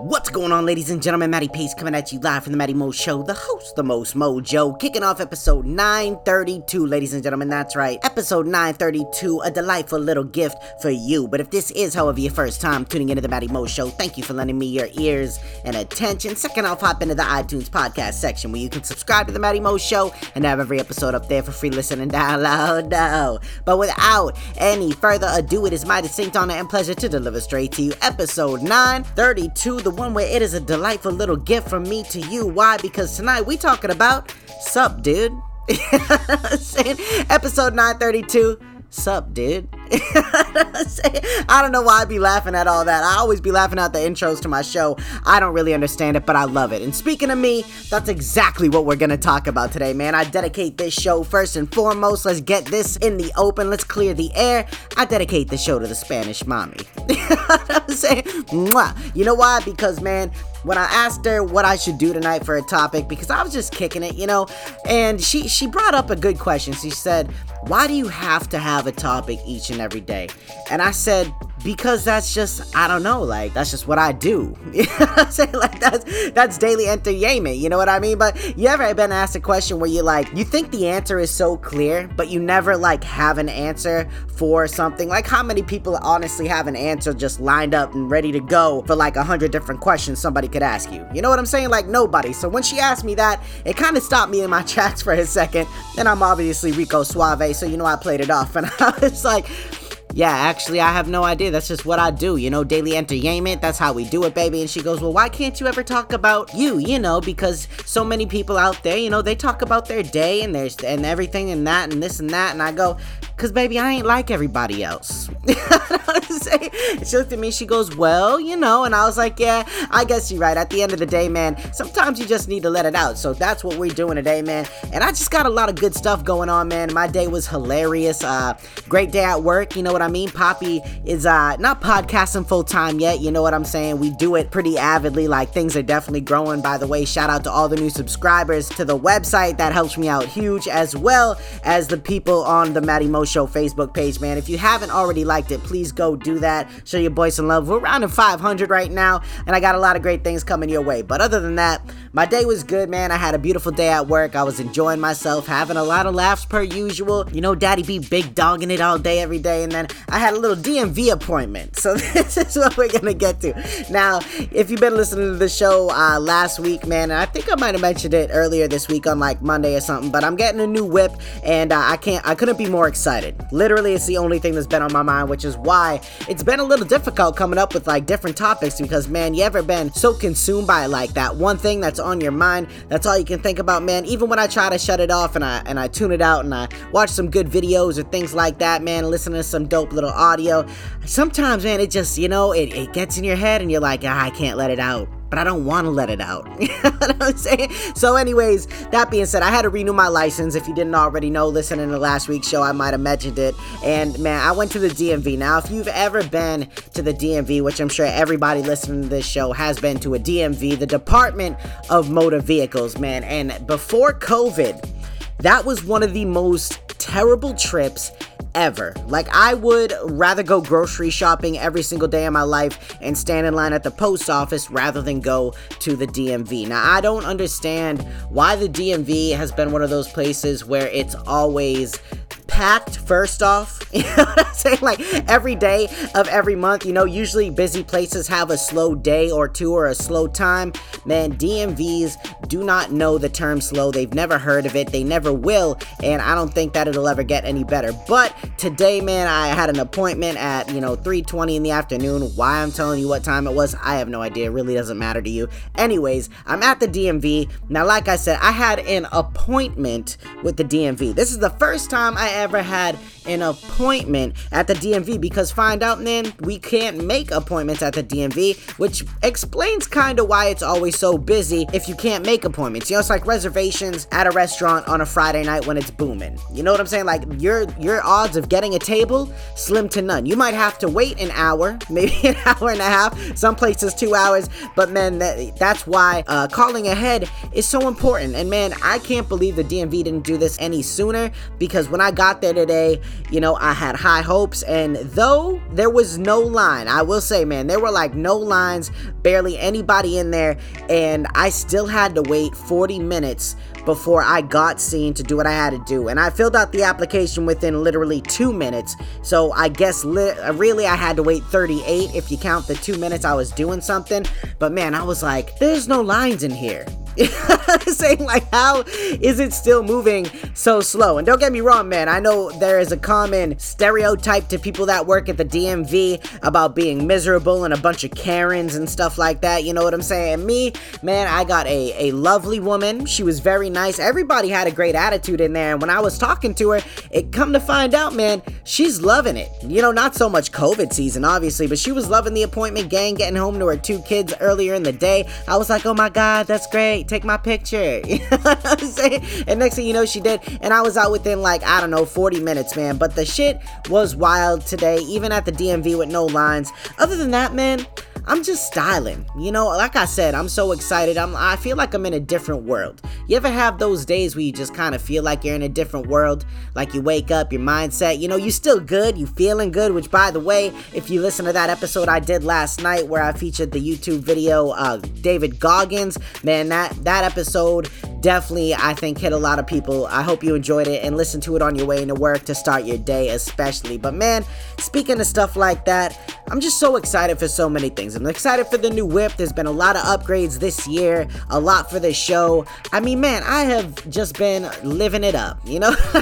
What's going on, ladies and gentlemen? Matty Pace coming at you live from the Matty Mo Show, the host, the most mojo, kicking off episode 932, ladies and gentlemen. That's right, episode 932, a delightful little gift for you. But if this is, however, your first time tuning into the Matty Mo Show, thank you for lending me your ears and attention. Second off, hop into the iTunes podcast section where you can subscribe to the Matty Mo Show and have every episode up there for free listen and download. But without any further ado, it is my distinct honor and pleasure to deliver straight to you episode 932 the one where it is a delightful little gift from me to you. Why? Because tonight we talking about sup, dude. Episode 932 Sup, dude? I don't know why I'd be laughing at all that. I always be laughing at the intros to my show. I don't really understand it, but I love it. And speaking of me, that's exactly what we're gonna talk about today, man. I dedicate this show first and foremost. Let's get this in the open. Let's clear the air. I dedicate the show to the Spanish mommy. Mwah. you know why? Because, man, when I asked her what I should do tonight for a topic because I was just kicking it, you know, and she she brought up a good question. She said, "Why do you have to have a topic each and every day?" And I said, because that's just I don't know, like that's just what I do. I'm? Like that's that's daily entertainment, you know what I mean? But you ever been asked a question where you like you think the answer is so clear, but you never like have an answer for something? Like how many people honestly have an answer just lined up and ready to go for like a hundred different questions somebody could ask you? You know what I'm saying? Like nobody. So when she asked me that, it kind of stopped me in my tracks for a second. And I'm obviously Rico Suave, so you know I played it off and I was like yeah, actually, I have no idea. That's just what I do, you know, daily entertainment. That's how we do it, baby. And she goes, Well, why can't you ever talk about you, you know, because so many people out there, you know, they talk about their day and there's and everything and that and this and that. And I go, Cause baby, I ain't like everybody else. she looked at me, she goes, Well, you know, and I was like, Yeah, I guess you're right. At the end of the day, man, sometimes you just need to let it out. So that's what we're doing today, man. And I just got a lot of good stuff going on, man. My day was hilarious. Uh, great day at work, you know what I mean? Poppy is uh not podcasting full time yet, you know what I'm saying? We do it pretty avidly, like things are definitely growing. By the way, shout out to all the new subscribers to the website. That helps me out huge, as well as the people on the Matty Mo Show Facebook page, man. If you haven't already liked it, please go do that. Show your boys some love. We're around 500 right now, and I got a lot of great things coming your way. But other than that, my day was good, man. I had a beautiful day at work. I was enjoying myself, having a lot of laughs per usual. You know, Daddy be big dogging it all day, every day. And then I had a little DMV appointment. So this is what we're gonna get to. Now, if you've been listening to the show uh, last week, man, I think I might have mentioned it earlier this week on like Monday or something, but I'm getting a new whip, and uh, I can't, I couldn't be more excited. Literally, it's the only thing that's been on my mind, which is why it's been a little difficult coming up with like different topics because, man, you ever been so consumed by like that one thing that's on your mind? That's all you can think about, man. Even when I try to shut it off and I and I tune it out and I watch some good videos or things like that, man, listen to some dope little audio. Sometimes, man, it just you know it, it gets in your head and you're like, ah, I can't let it out but I don't want to let it out. you know what I'm saying? So, anyways, that being said, I had to renew my license. If you didn't already know, listening to last week's show, I might have mentioned it. And man, I went to the DMV. Now, if you've ever been to the DMV, which I'm sure everybody listening to this show has been to a DMV, the Department of Motor Vehicles, man. And before COVID, that was one of the most terrible trips ever. Like, I would rather go grocery shopping every single day of my life and stand in line at the post office rather than go to the DMV. Now, I don't understand why the DMV has been one of those places where it's always packed first off. You know what I'm saying? Like every day of every month, you know, usually busy places have a slow day or two or a slow time. Man, DMVs do not know the term slow. They've never heard of it. They never will. And I don't think that it'll ever get any better. But today, man, I had an appointment at, you know, 3:20 in the afternoon. Why I'm telling you what time it was, I have no idea. It really doesn't matter to you. Anyways, I'm at the DMV. Now, like I said, I had an appointment with the DMV. This is the first time I ever had an appointment at the DMV because find out, man, we can't make appointments at the DMV, which explains kind of why it's always so busy if you can't make appointments. You know, it's like reservations at a restaurant on a Friday night when it's booming. You know what I'm saying? Like your your odds of getting a table slim to none. You might have to wait an hour, maybe an hour and a half. Some places two hours, but man, that, that's why uh, calling ahead is so important. And man, I can't believe the DMV didn't do this any sooner because when I got there today, you know, I had high hopes. And though there was no line, I will say, man, there were like no lines, barely anybody in there, and I still had to wait 40 minutes before I got seen to do what I had to do. And I filled out the application within literally two minutes. So I guess li- really I had to wait 38 if you count the two minutes I was doing something. But man, I was like, there's no lines in here. saying like how is it still moving so slow? And don't get me wrong man i know there is a common stereotype to people that work at the dmv about being miserable and a bunch of karens and stuff like that you know what i'm saying? Me man i got a, a lovely woman. She was very nice. Everybody had a great attitude in there. And when i was talking to her it come to find out man she's loving it. You know not so much covid season obviously but she was loving the appointment gang getting home to her two kids earlier in the day. I was like oh my god that's great take my picture. You know what I'm saying? And next thing you know, she did. And I was out within like, I don't know, 40 minutes, man. But the shit was wild today, even at the DMV with no lines. Other than that, man, I'm just styling. You know, like I said, I'm so excited. I'm I feel like I'm in a different world. You ever have those days where you just kind of feel like you're in a different world? Like you wake up, your mindset, you know, you still good, you feeling good, which by the way, if you listen to that episode I did last night where I featured the YouTube video uh David Goggins, man, that that episode definitely I think hit a lot of people. I hope you enjoyed it and listen to it on your way into work to start your day especially. But man, speaking of stuff like that, I'm just so excited for so many things. I'm excited for the new whip. There's been a lot of upgrades this year, a lot for the show. I mean, man, I have just been living it up. You know?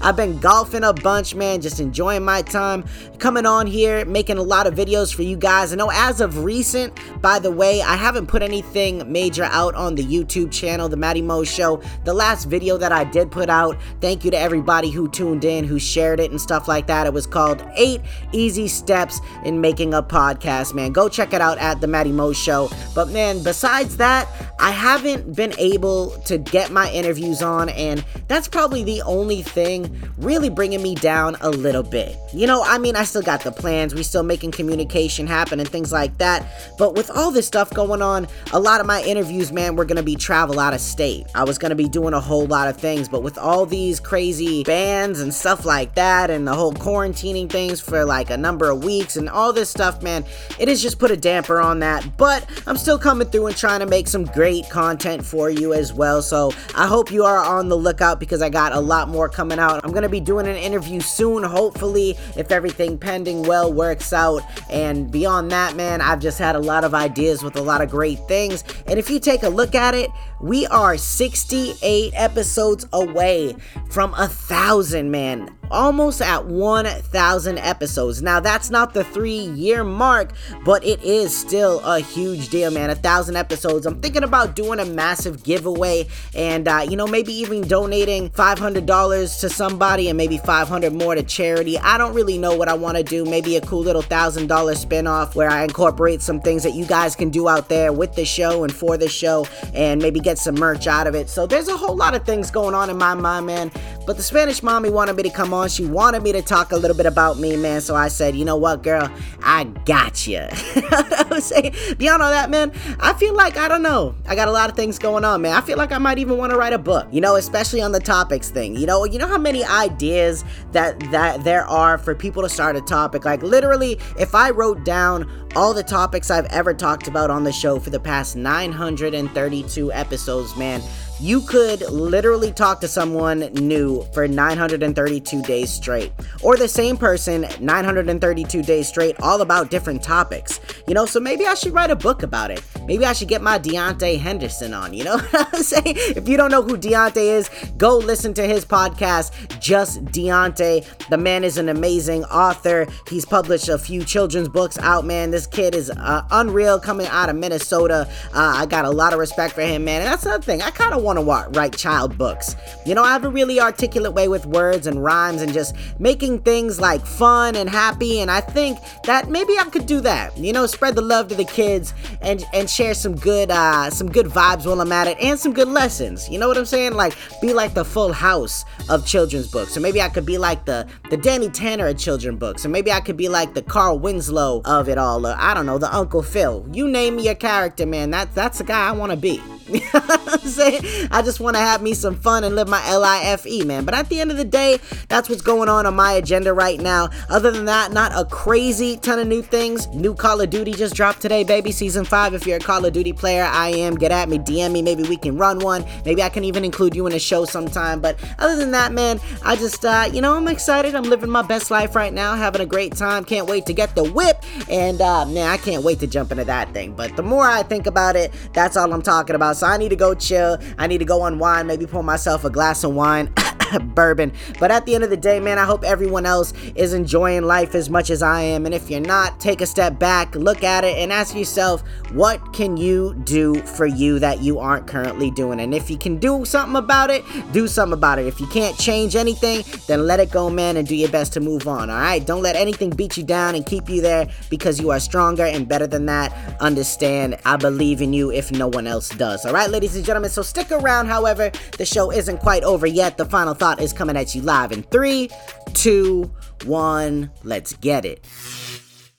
I've been golfing a bunch, man, just enjoying my time, coming on here, making a lot of videos for you guys. I know as of recent, by the way, I haven't put anything major out on the YouTube channel, The Matty Mo Show. The last video that I did put out, thank you to everybody who tuned in, who shared it and stuff like that. It was called Eight Easy Steps in Making a Podcast man. Go check it out at the Matty Mo Show. But man, besides that, I haven't been able to get my interviews on, and that's probably the only thing really bringing me down a little bit. You know, I mean, I still got the plans, we still making communication happen and things like that. But with all this stuff going on, a lot of my interviews, man, were gonna be travel out of state. I was gonna be doing a whole lot of things, but with all these crazy bans and stuff like that, and the whole quarantining things for like a number of weeks and all this stuff, man, it has just put a damper on that, but I'm still coming through and trying to make some great content for you as well. So I hope you are on the lookout because I got a lot more coming out. I'm gonna be doing an interview soon, hopefully, if everything pending well works out. And beyond that, man, I've just had a lot of ideas with a lot of great things. And if you take a look at it, we are 68 episodes away from a thousand, man almost at 1,000 episodes. Now, that's not the three year mark, but it is still a huge deal, man. A thousand episodes. I'm thinking about doing a massive giveaway and, uh, you know, maybe even donating $500 to somebody and maybe 500 more to charity. I don't really know what I want to do. Maybe a cool little thousand dollar spinoff where I incorporate some things that you guys can do out there with the show and for the show and maybe get some merch out of it. So, there's a whole lot of things going on in my mind, man. But the Spanish mommy wanted me to come on. She wanted me to talk a little bit about me, man. So I said, you know what, girl, I got you. I was saying, beyond all that, man, I feel like I don't know. I got a lot of things going on, man. I feel like I might even want to write a book. You know, especially on the topics thing. You know, you know how many ideas that that there are for people to start a topic. Like literally, if I wrote down all the topics I've ever talked about on the show for the past 932 episodes, man you could literally talk to someone new for 932 days straight, or the same person 932 days straight, all about different topics. You know, so maybe I should write a book about it. Maybe I should get my Deontay Henderson on. You know what I'm saying? If you don't know who Deontay is, go listen to his podcast, Just Deontay. The man is an amazing author. He's published a few children's books out, man. This kid is uh, unreal coming out of Minnesota. Uh, I got a lot of respect for him, man. And that's another thing. I kind of want to write child books. You know, I have a really articulate way with words and rhymes and just making things like fun and happy. And I think that maybe I could do that. You know, spread the love to the kids and and share some good uh, some good vibes while I'm at it and some good lessons. You know what I'm saying? Like be like the full house of children's books. Or maybe I could be like the the Danny Tanner of children's books. Or maybe I could be like the Carl Winslow of it all. Or I don't know, the Uncle Phil. You name me a character, man. That that's the guy I want to be. Saying? I just want to have me some fun and live my L-I-F-E, man. But at the end of the day, that's what's going on on my agenda right now. Other than that, not a crazy ton of new things. New Call of Duty just dropped today, baby. Season 5. If you're a Call of Duty player, I am. Get at me, DM me. Maybe we can run one. Maybe I can even include you in a show sometime. But other than that, man, I just, uh, you know, I'm excited. I'm living my best life right now, having a great time. Can't wait to get the whip. And, uh, man, I can't wait to jump into that thing. But the more I think about it, that's all I'm talking about. So I need to go chill. I need to go unwind, maybe pour myself a glass of wine. bourbon. But at the end of the day, man, I hope everyone else is enjoying life as much as I am. And if you're not, take a step back, look at it, and ask yourself, what can you do for you that you aren't currently doing? And if you can do something about it, do something about it. If you can't change anything, then let it go, man, and do your best to move on. All right? Don't let anything beat you down and keep you there because you are stronger and better than that. Understand, I believe in you if no one else does. All right, ladies and gentlemen. So stick around, however, the show isn't quite over yet. The final thought is coming at you live in three, two, one. Let's get it.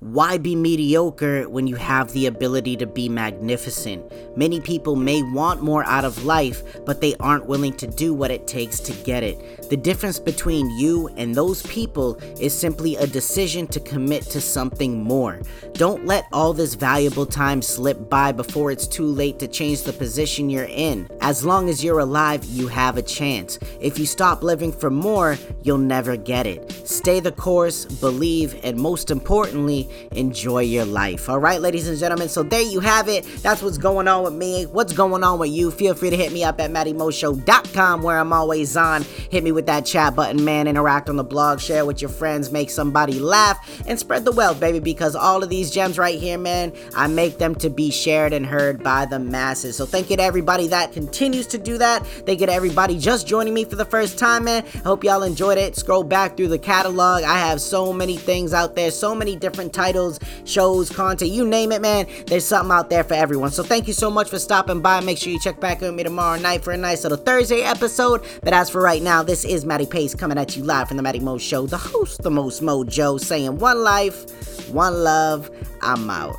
Why be mediocre when you have the ability to be magnificent? Many people may want more out of life, but they aren't willing to do what it takes to get it. The difference between you and those people is simply a decision to commit to something more. Don't let all this valuable time slip by before it's too late to change the position you're in. As long as you're alive, you have a chance. If you stop living for more, you'll never get it. Stay the course, believe, and most importantly, enjoy your life. All right, ladies and gentlemen. So there you have it. That's what's going on with me. What's going on with you? Feel free to hit me up at MattyMoShow.com where I'm always on. Hit me with that chat button, man. Interact on the blog, share with your friends, make somebody laugh, and spread the wealth, baby. Because all of these gems right here, man, I make them to be shared and heard by the masses. So thank you to everybody that continues to do that. Thank you to everybody just joining me for the first time, man. I hope y'all enjoyed it. Scroll back through the catalog. I have so many things out there, so many different titles, shows, content, you name it, man. There's something out there for everyone. So thank you so much for stopping by. Make sure you check back with me tomorrow night for a nice little Thursday episode. But as for right now, this is Matty Pace coming at you live from the Matty Mo Show, the host, the most mojo, saying one life, one love. I'm out.